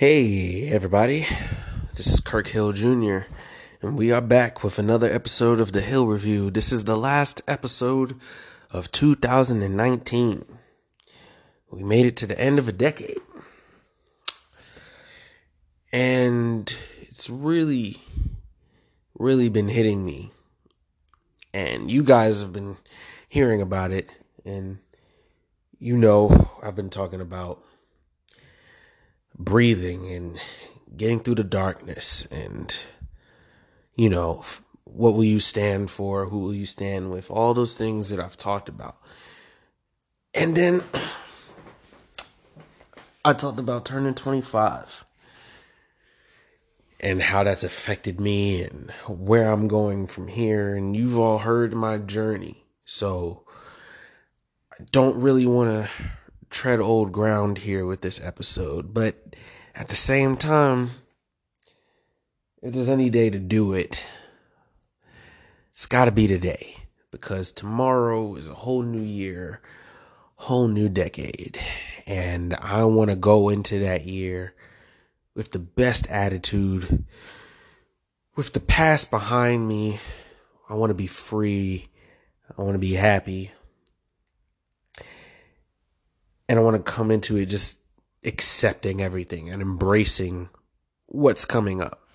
Hey, everybody. This is Kirk Hill Jr., and we are back with another episode of the Hill Review. This is the last episode of 2019. We made it to the end of a decade. And it's really, really been hitting me. And you guys have been hearing about it, and you know I've been talking about breathing and getting through the darkness and you know what will you stand for? Who will you stand with? All those things that i've talked about. And then i talked about turning 25 and how that's affected me and where i'm going from here. And you've all heard my journey. So i don't really want to tread old ground here with this episode, but at the same time, if there's any day to do it, it's got to be today because tomorrow is a whole new year, whole new decade, and I want to go into that year with the best attitude, with the past behind me. I want to be free. I want to be happy and I want to come into it just accepting everything and embracing what's coming up.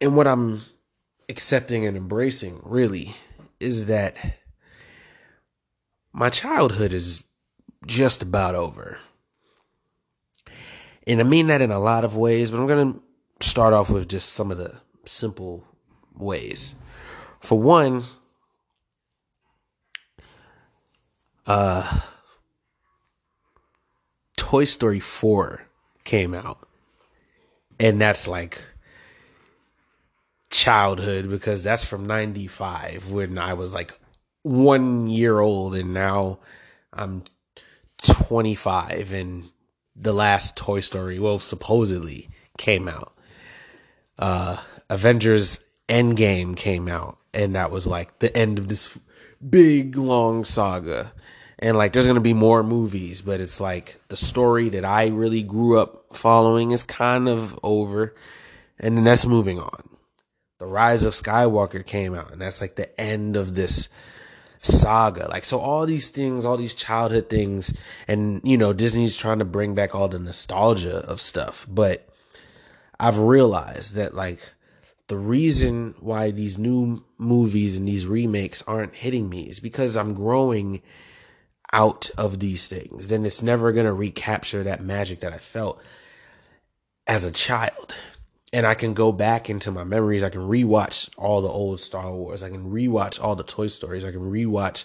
And what I'm accepting and embracing really is that my childhood is just about over. And I mean that in a lot of ways, but I'm going to start off with just some of the simple ways. For one, uh Toy Story 4 came out. And that's like childhood because that's from 95 when I was like 1 year old and now I'm 25 and the last Toy Story well supposedly came out. Uh Avengers Endgame came out and that was like the end of this big long saga. And like there's to be more movies, but it's like the story that I really grew up following is kind of over. And then that's moving on. The Rise of Skywalker came out, and that's like the end of this saga. Like, so all these things, all these childhood things, and you know, Disney's trying to bring back all the nostalgia of stuff. But I've realized that like the reason why these new movies and these remakes aren't hitting me is because I'm growing out of these things. Then it's never going to recapture that magic that I felt as a child. And I can go back into my memories. I can rewatch all the old Star Wars. I can rewatch all the Toy Stories. I can rewatch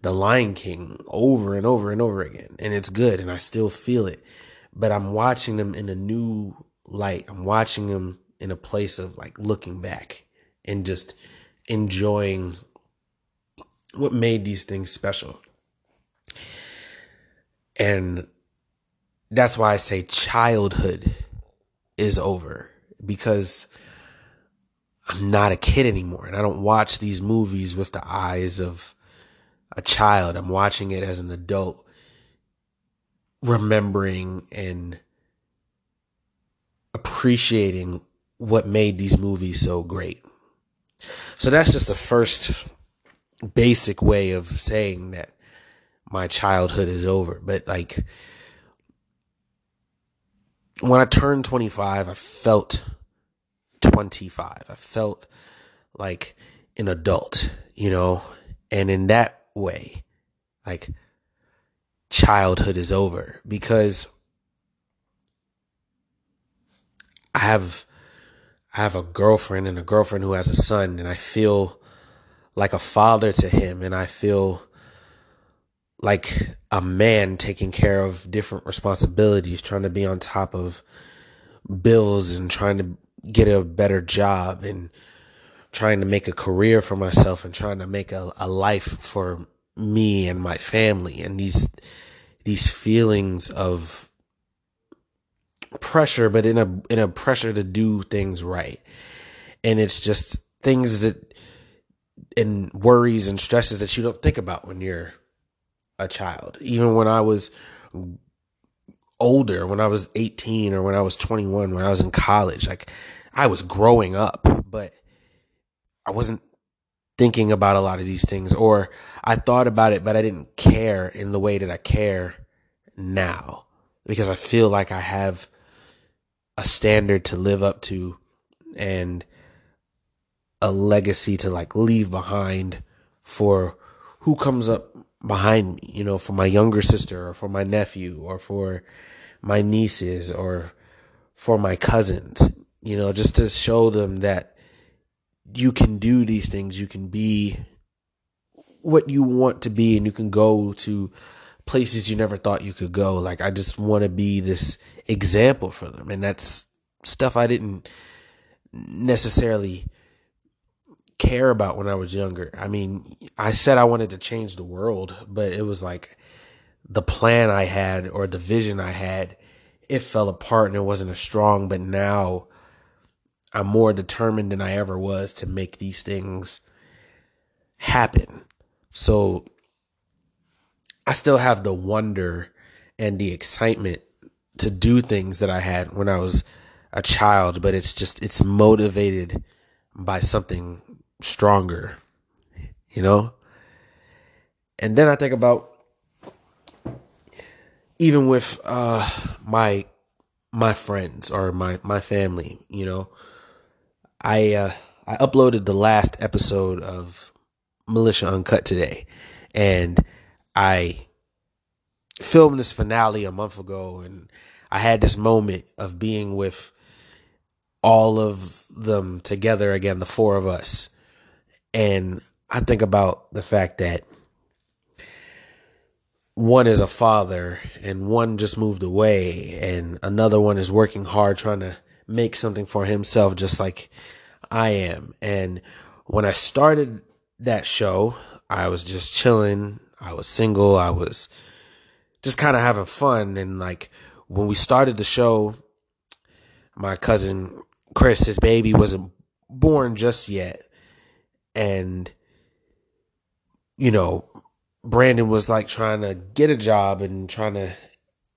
The Lion King over and over and over again. And it's good and I still feel it. But I'm watching them in a new light. I'm watching them in a place of like looking back and just enjoying what made these things special. And that's why I say childhood is over because I'm not a kid anymore and I don't watch these movies with the eyes of a child. I'm watching it as an adult, remembering and appreciating what made these movies so great. So that's just the first basic way of saying that my childhood is over. But like when I turned 25, I felt 25. I felt like an adult, you know? And in that way, like childhood is over because I have I have a girlfriend and a girlfriend who has a son, and I feel like a father to him, and I feel like a man taking care of different responsibilities, trying to be on top of bills and trying to get a better job and trying to make a career for myself and trying to make a, a life for me and my family and these these feelings of pressure, but in a in a pressure to do things right. And it's just things that and worries and stresses that you don't think about when you're a child. Even when I was older, when I was 18 or when I was 21, when I was in college, like I was growing up, but I wasn't thinking about a lot of these things or I thought about it but I didn't care in the way that I care now because I feel like I have a standard to live up to and a legacy to like leave behind for who comes up behind me, you know, for my younger sister or for my nephew or for my nieces or for my cousins, you know, just to show them that you can do these things, you can be what you want to be and you can go to places you never thought you could go. Like I just want to be this example for them. And that's stuff I didn't necessarily care about when I was younger. I mean, I said I wanted to change the world, but it was like the plan I had or the vision I had, it fell apart and it wasn't as strong. But now I'm more determined than I ever was to make these things happen. So I still have the wonder and the excitement to do things that I had when I was a child, but it's just, it's motivated by something stronger, you know? And then I think about even with uh my my friends or my my family, you know, I uh I uploaded the last episode of Militia Uncut today and I filmed this finale a month ago and I had this moment of being with all of them together again, the four of us. And I think about the fact that one is a father and one just moved away and another one is working hard trying to make something for himself just like I am. And when I started that show, I was just chilling I was single. I was just kind of having fun. And like when we started the show, my cousin Chris, his baby wasn't born just yet. And, you know, Brandon was like trying to get a job and trying to,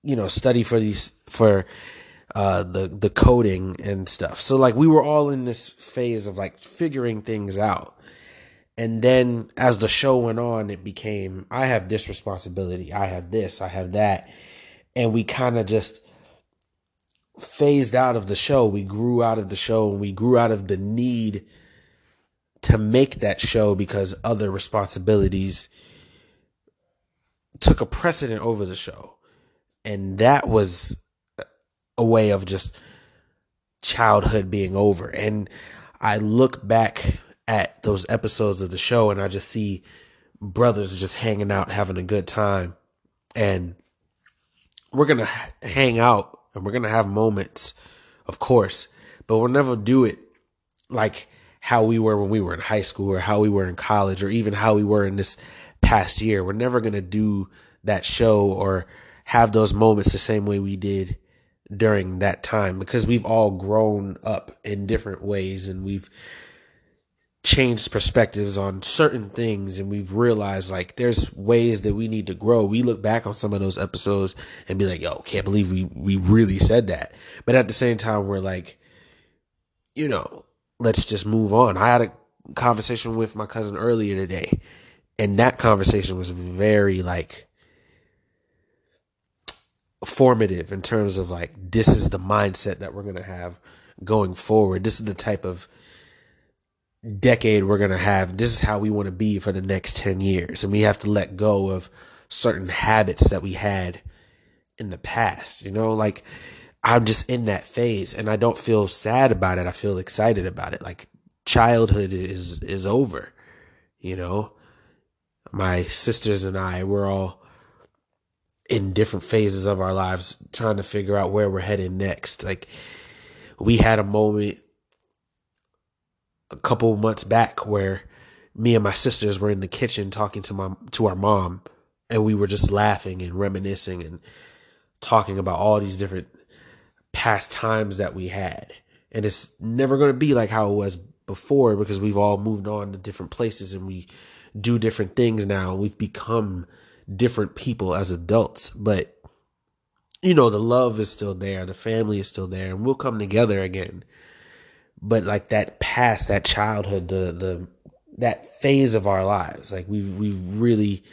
you know, study for these, for, uh, the, the coding and stuff. So like we were all in this phase of like figuring things out. And then as the show went on, it became I have this responsibility, I have this, I have that. And we kind of just phased out of the show. We grew out of the show and we grew out of the need to make that show because other responsibilities took a precedent over the show. And that was a way of just childhood being over. And I look back at those episodes of the show and I just see brothers just hanging out, having a good time. And we're going to hang out and we're going to have moments, of course, but we'll never do it like how we were when we were in high school or how we were in college or even how we were in this past year. We're never going to do that show or have those moments the same way we did during that time because we've all grown up in different ways and we've changed perspectives on certain things and we've realized like there's ways that we need to grow. We look back on some of those episodes and be like, yo, can't believe we we really said that. But at the same time we're like, you know, let's just move on. I had a conversation with my cousin earlier today and that conversation was very like formative in terms of like this is the mindset that we're going to have going forward. This is the type of decade we're going to have. This is how we want to be for the next 10 years. And we have to let go of certain habits that we had in the past. You know, like I'm just in that phase and I don't feel sad about it. I feel excited about it. Like childhood is, is over, you know, my sisters and I, we're all in different phases of our lives trying to figure out where we're headed next. Like we had a moment a couple months back where me and my sisters were in the kitchen talking to my to our mom and we were just laughing and reminiscing and talking about all these different past times that we had and it's never going to be like how it was before because we've all moved on to different places and we do different things now we've become different people as adults but you know, the love is still there, the family is still there, and we'll come together again. But like that past, that childhood, the the that phase of our lives, like we've we've really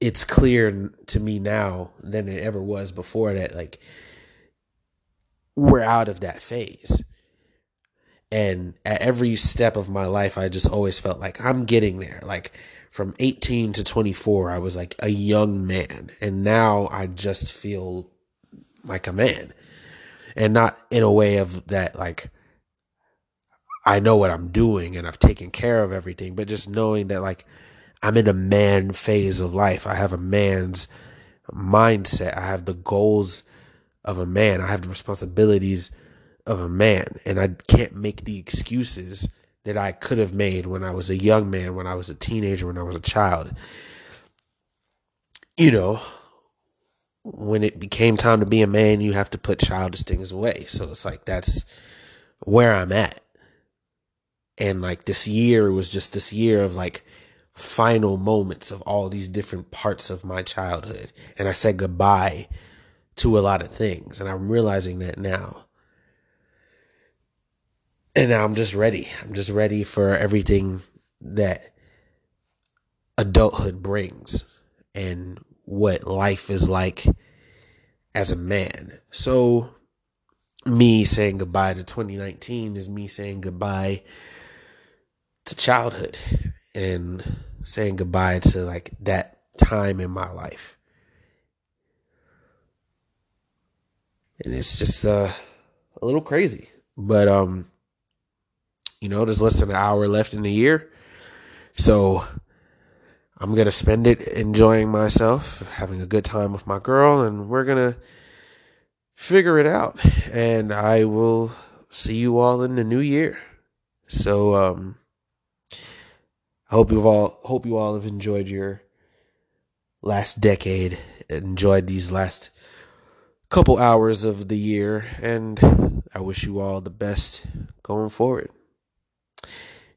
it's clear to me now than it ever was before that like we're out of that phase. And at every step of my life, I just always felt like I'm getting there. Like from 18 to 24, I was like a young man. And now I just feel like a man. And not in a way of that, like, I know what I'm doing and I've taken care of everything, but just knowing that, like, I'm in a man phase of life. I have a man's mindset. I have the goals of a man. I have the responsibilities of a man. And I can't make the excuses that I could have made when I was a young man, when I was a teenager, when I was a child. You know, when it became time to be a man, you have to put childish things away. So it's like that's where I'm at. And like this year was just this year of like final moments of all these different parts of my childhood. And I said goodbye to a lot of things. And I'm realizing that now. And now I'm just ready. I'm just ready for everything that adulthood brings and what life is like as a man. So, me saying goodbye to 2019 is me saying goodbye to childhood and saying goodbye to like that time in my life. And it's just uh, a little crazy. But um you know, there's less than an hour left in the year. So I'm to spend it enjoying myself, having a good time with my girl, and we're to figure it out. And I will see you all in the new year. So, um, I hope you all hope you all have enjoyed your last decade, enjoyed these last couple hours of the year, and I wish you all the best going forward.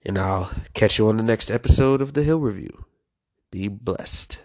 And I'll catch you on the next episode of the Hill Review. Be blessed.